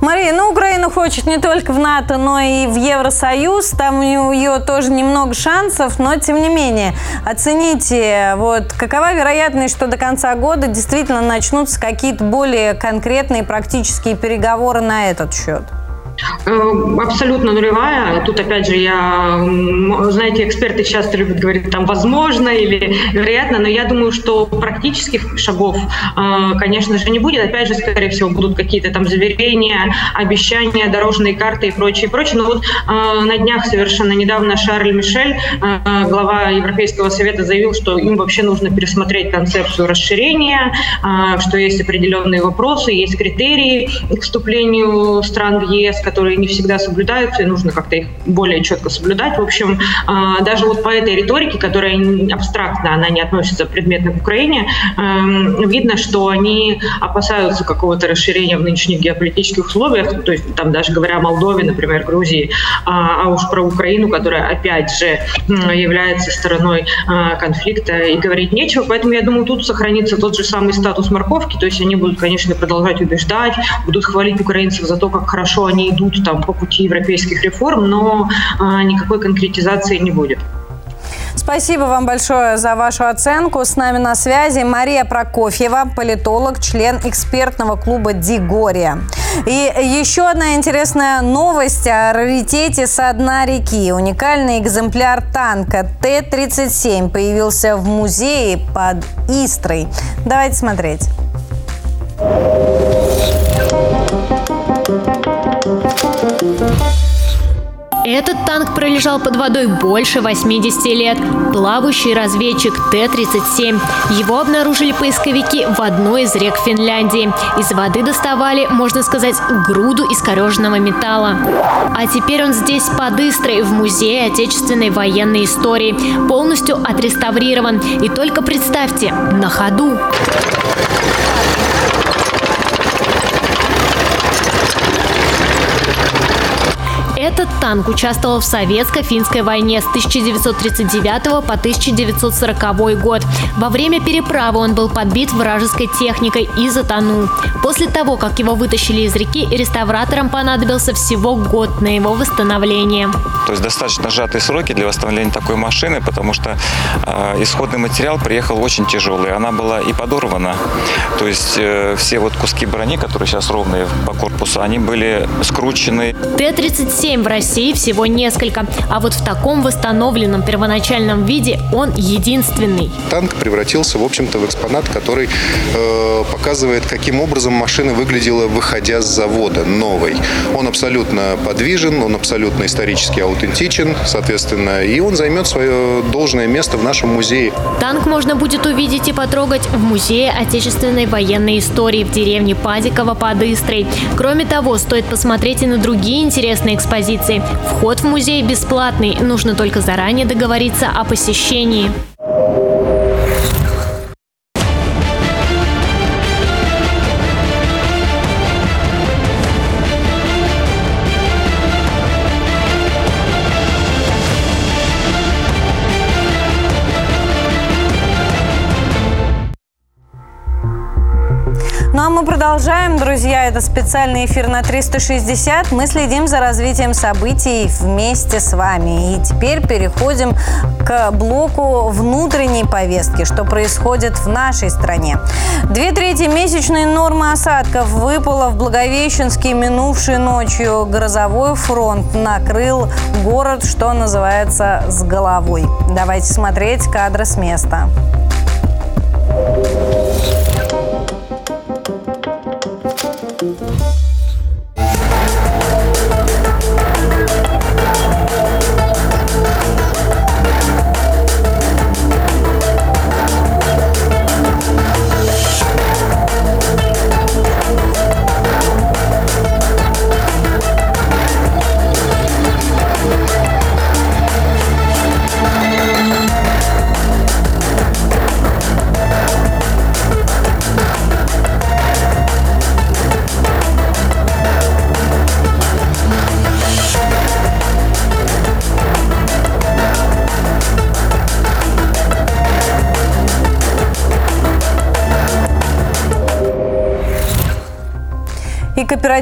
Мария, ну Украина хочет не только в НАТО, но и в Евросоюз. Там у нее тоже немного шансов, но тем не менее. Оцените, вот какова вероятность, что до конца года действительно начнутся какие-то более конкретные практические переговоры на этот счет? Э, абсолютно нулевая. Тут, опять же, я, знаете, эксперты часто любят говорить, там, возможно или вероятно, но я думаю, что практических шагов, э, конечно же, не будет. Опять же, скорее всего, будут какие-то там заверения, обещания, дорожные карты и прочее, прочее. Но вот э, на днях совершенно недавно Шарль Мишель, глава Европейского совета, заявил, что им вообще нужно пересмотреть концепцию расширения, что есть определенные вопросы, есть критерии к вступлению стран в ЕС, которые не всегда соблюдаются, и нужно как-то их более четко соблюдать. В общем, а, даже вот по этой риторике, которая абстрактно, она не относится предметно к Украине, эм, видно, что они опасаются какого-то расширения в нынешних геополитических условиях, то есть там даже говоря о Молдове, например, Грузии, а, а уж про Украину, которая опять же является стороной а, конфликта, и говорить нечего. Поэтому я думаю, тут сохранится тот же самый статус морковки, то есть они будут, конечно, продолжать убеждать, будут хвалить украинцев за то, как хорошо они идут там по пути европейских реформ, но а, никакой конкретизации не будет. Спасибо вам большое за вашу оценку. С нами на связи Мария Прокофьева, политолог, член экспертного клуба «Дигория». И еще одна интересная новость о раритете со дна реки. Уникальный экземпляр танка Т-37 появился в музее под Истрой. Давайте смотреть. Этот танк пролежал под водой больше 80 лет. Плавающий разведчик Т-37. Его обнаружили поисковики в одной из рек Финляндии. Из воды доставали, можно сказать, груду искореженного металла. А теперь он здесь под Истрой, в Музее отечественной военной истории. Полностью отреставрирован. И только представьте, на ходу. Этот танк участвовал в советско-финской войне с 1939 по 1940 год. Во время переправы он был подбит вражеской техникой и затонул. После того, как его вытащили из реки, реставраторам понадобился всего год на его восстановление. То есть достаточно сжатые сроки для восстановления такой машины, потому что э, исходный материал приехал очень тяжелый. Она была и подорвана. То есть э, все вот куски брони, которые сейчас ровные по корпусу, они были скручены. Т-37 в России всего несколько, а вот в таком восстановленном первоначальном виде он единственный. Танк превратился, в общем-то, в экспонат, который э, показывает, каким образом машина выглядела, выходя с завода, новой. Он абсолютно подвижен, он абсолютно исторически аутентичен, соответственно, и он займет свое должное место в нашем музее. Танк можно будет увидеть и потрогать в Музее отечественной военной истории в деревне Падикова под Истрой. Кроме того, стоит посмотреть и на другие интересные экспозиции. Вход в музей бесплатный, нужно только заранее договориться о посещении. Мы продолжаем, друзья. Это специальный эфир на 360. Мы следим за развитием событий вместе с вами. И теперь переходим к блоку внутренней повестки, что происходит в нашей стране. Две трети месячной нормы осадков выпало в Благовещенске минувшей ночью. Грозовой фронт накрыл город, что называется, с головой. Давайте смотреть кадры с места.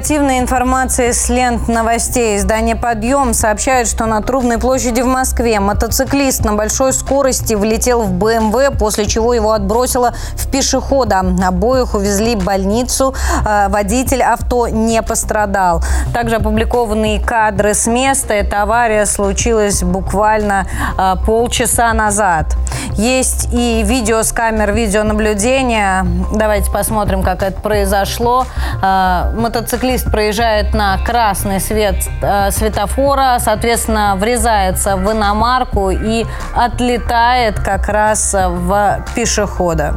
Оперативной информации с лент новостей издание «Подъем» сообщает, что на Трубной площади в Москве мотоциклист на большой скорости влетел в БМВ, после чего его отбросило в пешехода. Обоих увезли в больницу. А, Водитель авто не пострадал. Также опубликованы кадры с места. Эта авария случилась буквально а, полчаса назад. Есть и видео с камер видеонаблюдения. Давайте посмотрим, как это произошло. А, Мотоциклист проезжает на красный свет э, светофора, соответственно, врезается в иномарку и отлетает как раз в пешехода.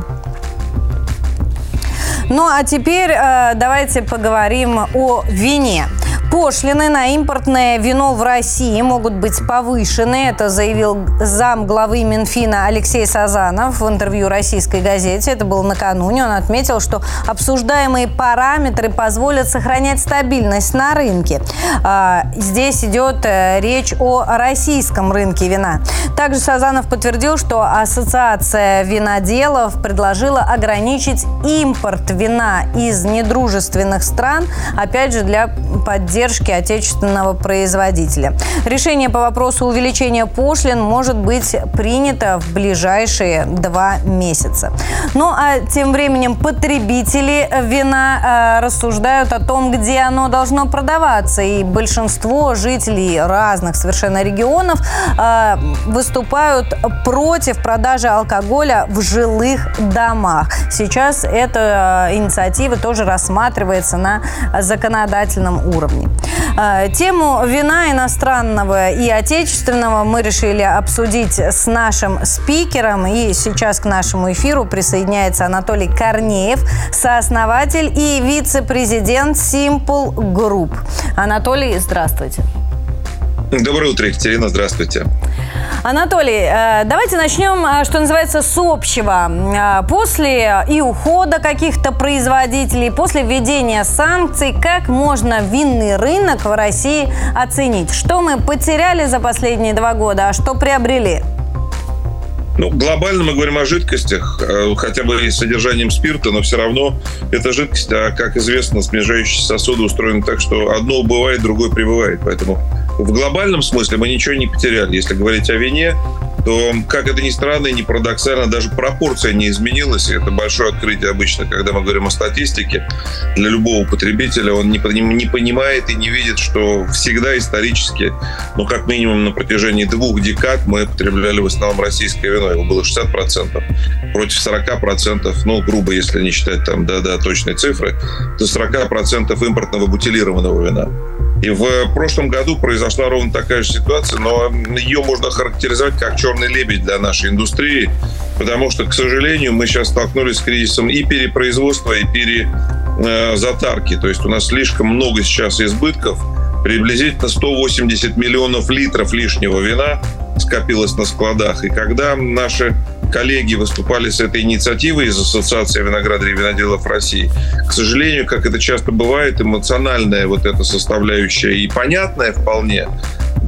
Ну а теперь э, давайте поговорим о вине. Пошлины на импортное вино в России могут быть повышены. Это заявил зам главы Минфина Алексей Сазанов в интервью российской газете. Это было накануне. Он отметил, что обсуждаемые параметры позволят сохранять стабильность на рынке. А, Здесь идет э, речь о российском рынке вина. Также Сазанов подтвердил, что Ассоциация виноделов предложила ограничить импорт вина из недружественных стран, опять же, для поддержки отечественного производителя. Решение по вопросу увеличения пошлин может быть принято в ближайшие два месяца. Ну а тем временем потребители вина э, рассуждают о том, где оно должно продаваться. И большинство жителей разных совершенно регионов э, выступают против продажи алкоголя в жилых домах. Сейчас эта э, инициатива тоже рассматривается на законодательном уровне. Э, Тему вина иностранного и отечественного мы решили обсудить с нашим спикером. И сейчас к нашему эфиру присоединяется Анатолий Корнеев, сооснователь и вице-президент Simple Group. Анатолий, здравствуйте. Доброе утро, Екатерина. Здравствуйте. Анатолий, э, давайте начнем, э, что называется, с общего. Э, после и ухода каких-то производителей, после введения санкций, как можно винный рынок в России оценить? Что мы потеряли за последние два года, а что приобрели? Ну, глобально мы говорим о жидкостях, хотя бы и с содержанием спирта, но все равно это жидкость, а, как известно, смежающиеся сосуды устроены так, что одно убывает, другое прибывает. Поэтому в глобальном смысле мы ничего не потеряли. Если говорить о вине, то, как это ни странно и не парадоксально, даже пропорция не изменилась. И это большое открытие обычно, когда мы говорим о статистике. Для любого потребителя он не, не понимает и не видит, что всегда исторически, ну, как минимум на протяжении двух декад мы потребляли в основном российское вино. Его было 60% против 40%, ну, грубо, если не считать там, да-да, точные цифры, то 40% импортного бутилированного вина. И в прошлом году произошла ровно такая же ситуация, но ее можно характеризовать как черный лебедь для нашей индустрии, потому что, к сожалению, мы сейчас столкнулись с кризисом и перепроизводства, и перезатарки. То есть у нас слишком много сейчас избытков, приблизительно 180 миллионов литров лишнего вина скопилось на складах. И когда наши коллеги выступали с этой инициативой из Ассоциации виноградарей и виноделов России. К сожалению, как это часто бывает, эмоциональная вот эта составляющая и понятная вполне,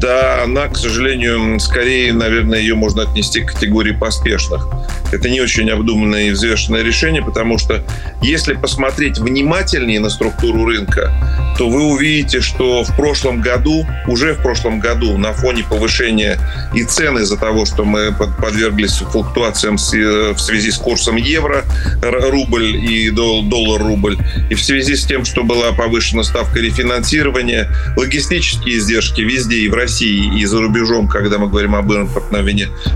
да, она, к сожалению, скорее, наверное, ее можно отнести к категории поспешных. Это не очень обдуманное и взвешенное решение, потому что если посмотреть внимательнее на структуру рынка, то вы увидите, что в прошлом году, уже в прошлом году, на фоне повышения и цены из-за того, что мы подверглись флуктуациям в связи с курсом евро, рубль и доллар-рубль, и в связи с тем, что была повышена ставка рефинансирования, логистические издержки везде и в России, и за рубежом, когда мы говорим об импортном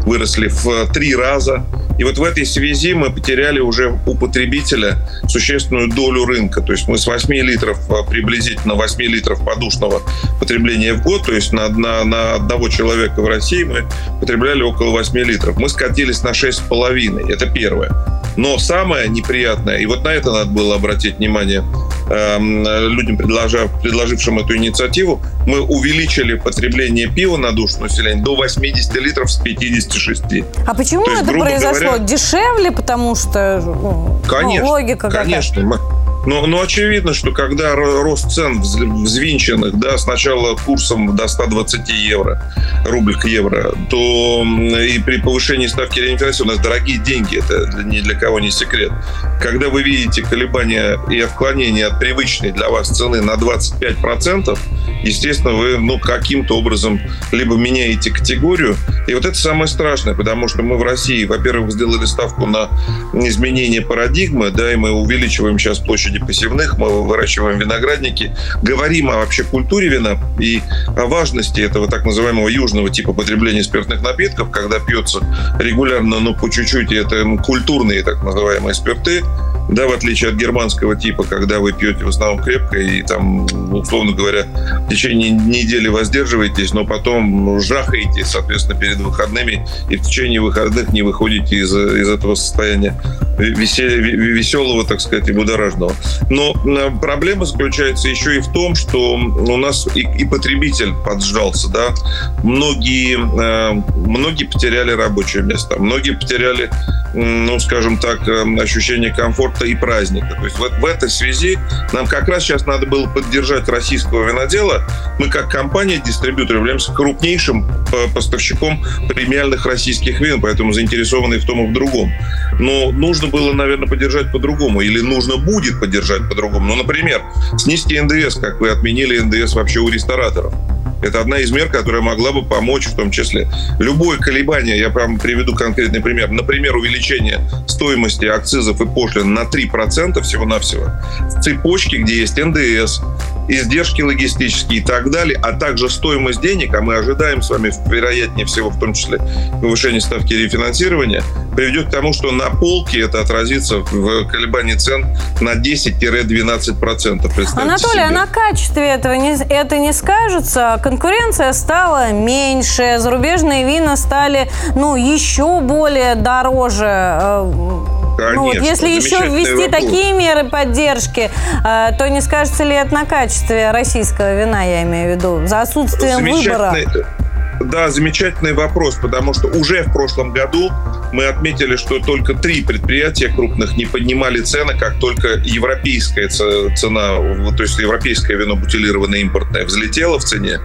выросли в три раза. И вот в этой связи мы потеряли уже у потребителя существенную долю рынка. То есть мы с 8 литров, а, приблизительно 8 литров подушного потребления в год, то есть на, на, на одного человека в России мы потребляли около 8 литров. Мы скатились на 6,5. Это первое. Но самое неприятное, и вот на это надо было обратить внимание Эм, людям, предложив, предложившим эту инициативу, мы увеличили потребление пива на душу населения до 80 литров с 56. А почему есть, это произошло? Говоря, Дешевле, потому что ну, конечно, логика какая-то? Конечно. Но, но очевидно, что когда рост цен взвинченных, да, сначала курсом до 120 евро, рубль к евро, то и при повышении ставки рефинансирования у нас дорогие деньги, это ни для кого не секрет. Когда вы видите колебания и отклонения от привычной для вас цены на 25%, естественно, вы ну, каким-то образом либо меняете категорию. И вот это самое страшное, потому что мы в России, во-первых, сделали ставку на изменение парадигмы, да, и мы увеличиваем сейчас площади посевных, мы выращиваем виноградники, говорим о вообще культуре вина и о важности этого так называемого южного типа потребления спиртных напитков, когда пьется регулярно, но по чуть-чуть, это культурные так называемые спирты, да, в отличие от германского типа, когда вы пьете в основном крепко и там, условно говоря, в течение недели воздерживаетесь, но потом жахаете, соответственно, перед выходными и в течение выходных не выходите из, из этого состояния веселого, так сказать, и будоражного. Но э, проблема заключается еще и в том, что у нас и, и потребитель поджался, да. Многие, э, многие потеряли рабочее место, многие потеряли, ну, скажем так, э, ощущение комфорта и праздника. То есть вот в этой связи нам как раз сейчас надо было поддержать российского винодела. Мы как компания-дистрибьютор являемся крупнейшим поставщиком премиальных российских вин, поэтому заинтересованы в том и в другом. Но нужно было, наверное, поддержать по-другому или нужно будет поддержать по-другому. Ну, например, снести НДС, как вы отменили НДС вообще у рестораторов. Это одна из мер, которая могла бы помочь в том числе. Любое колебание, я прям приведу конкретный пример. Например, увеличение стоимости акцизов и пошлин на 3% всего-навсего в цепочке, где есть НДС, издержки логистические и так далее, а также стоимость денег, а мы ожидаем с вами, вероятнее всего, в том числе повышение ставки рефинансирования, приведет к тому, что на полке это отразится в колебании цен на 10-12%. Анатолий, себе. а на качестве этого не, это не скажется? Конкуренция стала меньше, зарубежные вина стали ну, еще более дороже. Э, Конечно. Ну, вот если еще ввести вопрос. такие меры поддержки, э, то не скажется ли это на качестве российского вина, я имею в виду, за отсутствием выбора? Замечательный- Да, замечательный вопрос, потому что уже в прошлом году мы отметили, что только три предприятия крупных не поднимали цены, как только европейская цена, то есть европейское вино бутилированное импортное взлетело в цене,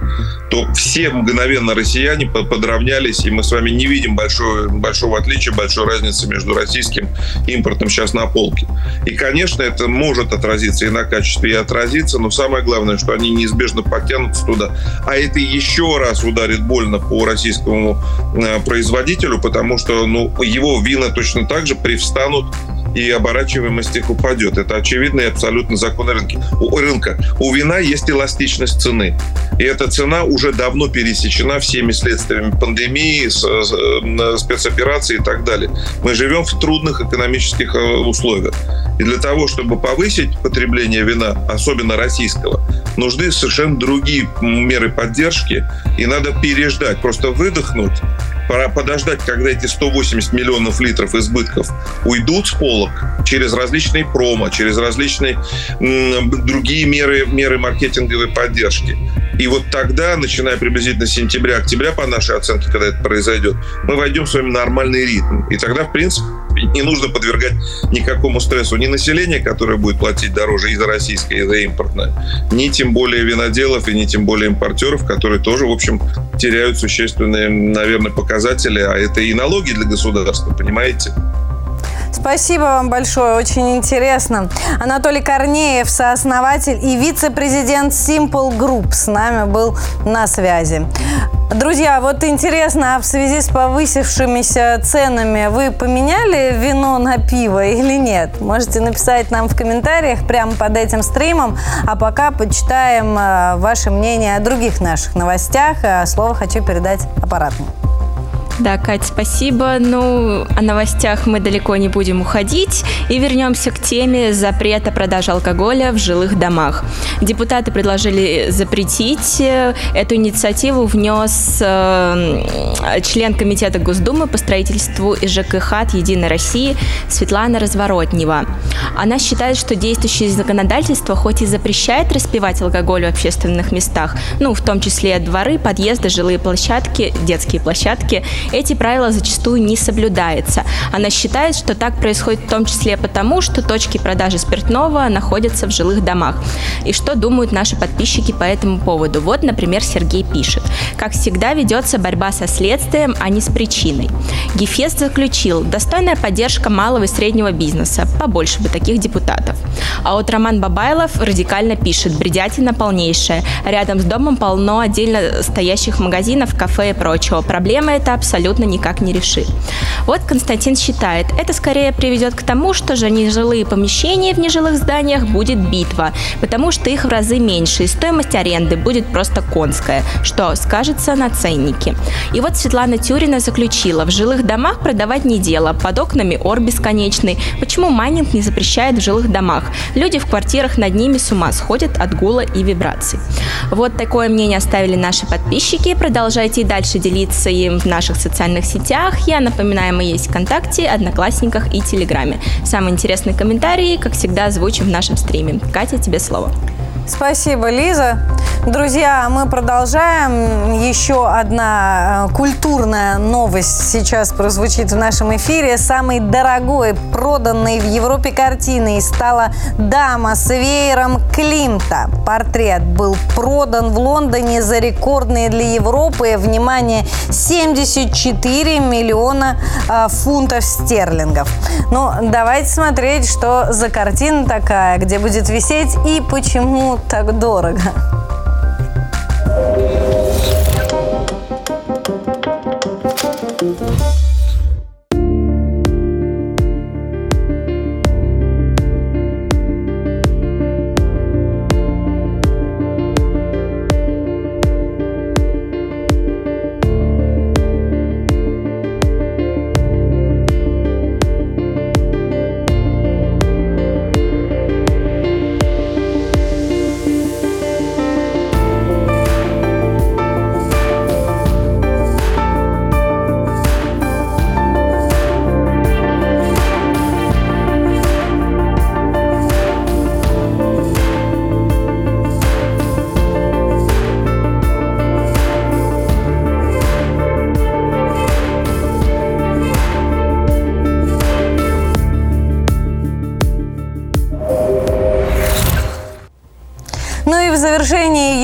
то все мгновенно россияне по- подравнялись, и мы с вами не видим большого, большого отличия, большой разницы между российским и импортным сейчас на полке. И, конечно, это может отразиться и на качестве, и отразится, но самое главное, что они неизбежно потянутся туда. А это еще раз ударит больно по российскому э, производителю, потому что ну, его вина точно так же привстанут и оборачиваемость их упадет. Это очевидный абсолютно закон рынка. У, рынка. У вина есть эластичность цены. И эта цена уже давно пересечена всеми следствиями пандемии, с- с- спецопераций и так далее. Мы живем в трудных экономических э, условиях. И для того, чтобы повысить потребление вина, особенно российского, нужны совершенно другие меры поддержки. И надо переждать, просто выдохнуть, пора подождать, когда эти 180 миллионов литров избытков уйдут с полок через различные промо, через различные другие меры, меры маркетинговой поддержки. И вот тогда, начиная приблизительно с сентября-октября, по нашей оценке, когда это произойдет, мы войдем в свой нормальный ритм. И тогда, в принципе, не нужно подвергать никакому стрессу ни населения, которое будет платить дороже и за российское, и за импортное, ни тем более виноделов, и ни тем более импортеров, которые тоже, в общем, теряют существенные, наверное, показатели, а это и налоги для государства, понимаете? Спасибо вам большое, очень интересно. Анатолий Корнеев, сооснователь и вице-президент Simple Group с нами был на связи. Друзья, вот интересно, а в связи с повысившимися ценами вы поменяли вино на пиво или нет? Можете написать нам в комментариях прямо под этим стримом. А пока почитаем э, ваше мнение о других наших новостях. А Слово хочу передать аппаратному. Да, Кать, спасибо. Ну, о новостях мы далеко не будем уходить и вернемся к теме запрета продажи алкоголя в жилых домах. Депутаты предложили запретить. э, Эту инициативу внес э, член Комитета Госдумы по строительству и ЖКХ от Единой России Светлана Разворотнева. Она считает, что действующее законодательство хоть и запрещает распивать алкоголь в общественных местах, ну, в том числе дворы, подъезды, жилые площадки, детские площадки, эти правила зачастую не соблюдаются. Она считает, что так происходит в том числе потому, что точки продажи спиртного находятся в жилых домах. И что думают наши подписчики по этому поводу? Вот, например, Сергей пишет. Как всегда, ведется борьба со следствием, а не с причиной. Гефест заключил, достойная поддержка малого и среднего бизнеса, побольше бы таких депутатов. А вот Роман Бабайлов радикально пишет, бредятина полнейшая. Рядом с домом полно отдельно стоящих магазинов, кафе и прочего. Проблема это абсолютно никак не решит. Вот Константин считает, это скорее приведет к тому, что же нежилые помещения в нежилых зданиях будет битва, потому что их в разы меньше, и стоимость аренды будет просто конская, что скажется на ценнике. И вот Светлана Тюрина заключила, в жилых домах продавать не дело, под окнами ор бесконечный. Почему майнинг не запрещает в жилых домах? Люди в квартирах над ними с ума сходят от гула и вибраций. Вот такое мнение оставили наши подписчики. Продолжайте и дальше делиться им в наших социальных сетях. Я напоминаю, мы есть ВКонтакте, Одноклассниках и Телеграме. Самые интересные комментарии, как всегда, озвучим в нашем стриме. Катя, тебе слово. Спасибо, Лиза. Друзья, мы продолжаем. Еще одна э, культурная новость сейчас прозвучит в нашем эфире. Самой дорогой проданной в Европе картиной стала «Дама с веером Климта». Портрет был продан в Лондоне за рекордные для Европы, внимание, 74 миллиона э, фунтов стерлингов. Ну, давайте смотреть, что за картина такая, где будет висеть и почему так дорого?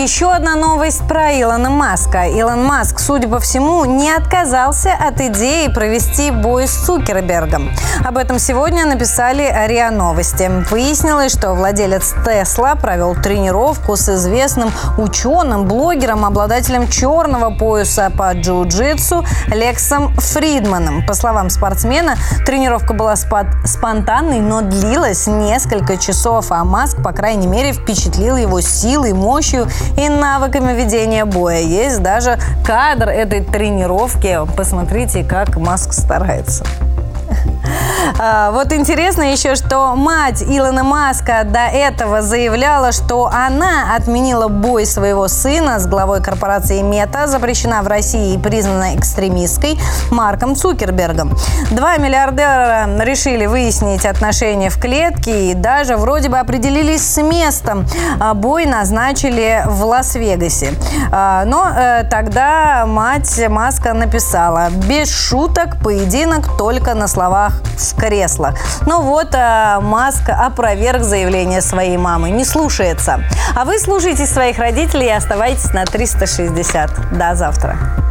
еще одна новость про Илона Маска. Илон Маск, судя по всему, не отказался от идеи провести бой с Цукербергом. Об этом сегодня написали РИА Новости. Выяснилось, что владелец Тесла провел тренировку с известным ученым, блогером, обладателем черного пояса по джиу-джитсу Лексом Фридманом. По словам спортсмена, тренировка была спонтанной, но длилась несколько часов, а Маск, по крайней мере, впечатлил его силой, мощью и навыками ведения боя. Есть даже кадр этой тренировки. Посмотрите, как Маск старается. А, вот интересно еще, что мать Илона Маска до этого заявляла, что она отменила бой своего сына с главой корпорации Мета, запрещена в России и признана экстремистской Марком Цукербергом. Два миллиардера решили выяснить отношения в клетке и даже вроде бы определились с местом. А, бой назначили в Лас-Вегасе. А, но э, тогда мать Маска написала, без шуток, поединок только на словах с кресла. Но вот э, Маск опроверг заявление своей мамы. Не слушается. А вы слушайте своих родителей и оставайтесь на 360. До завтра.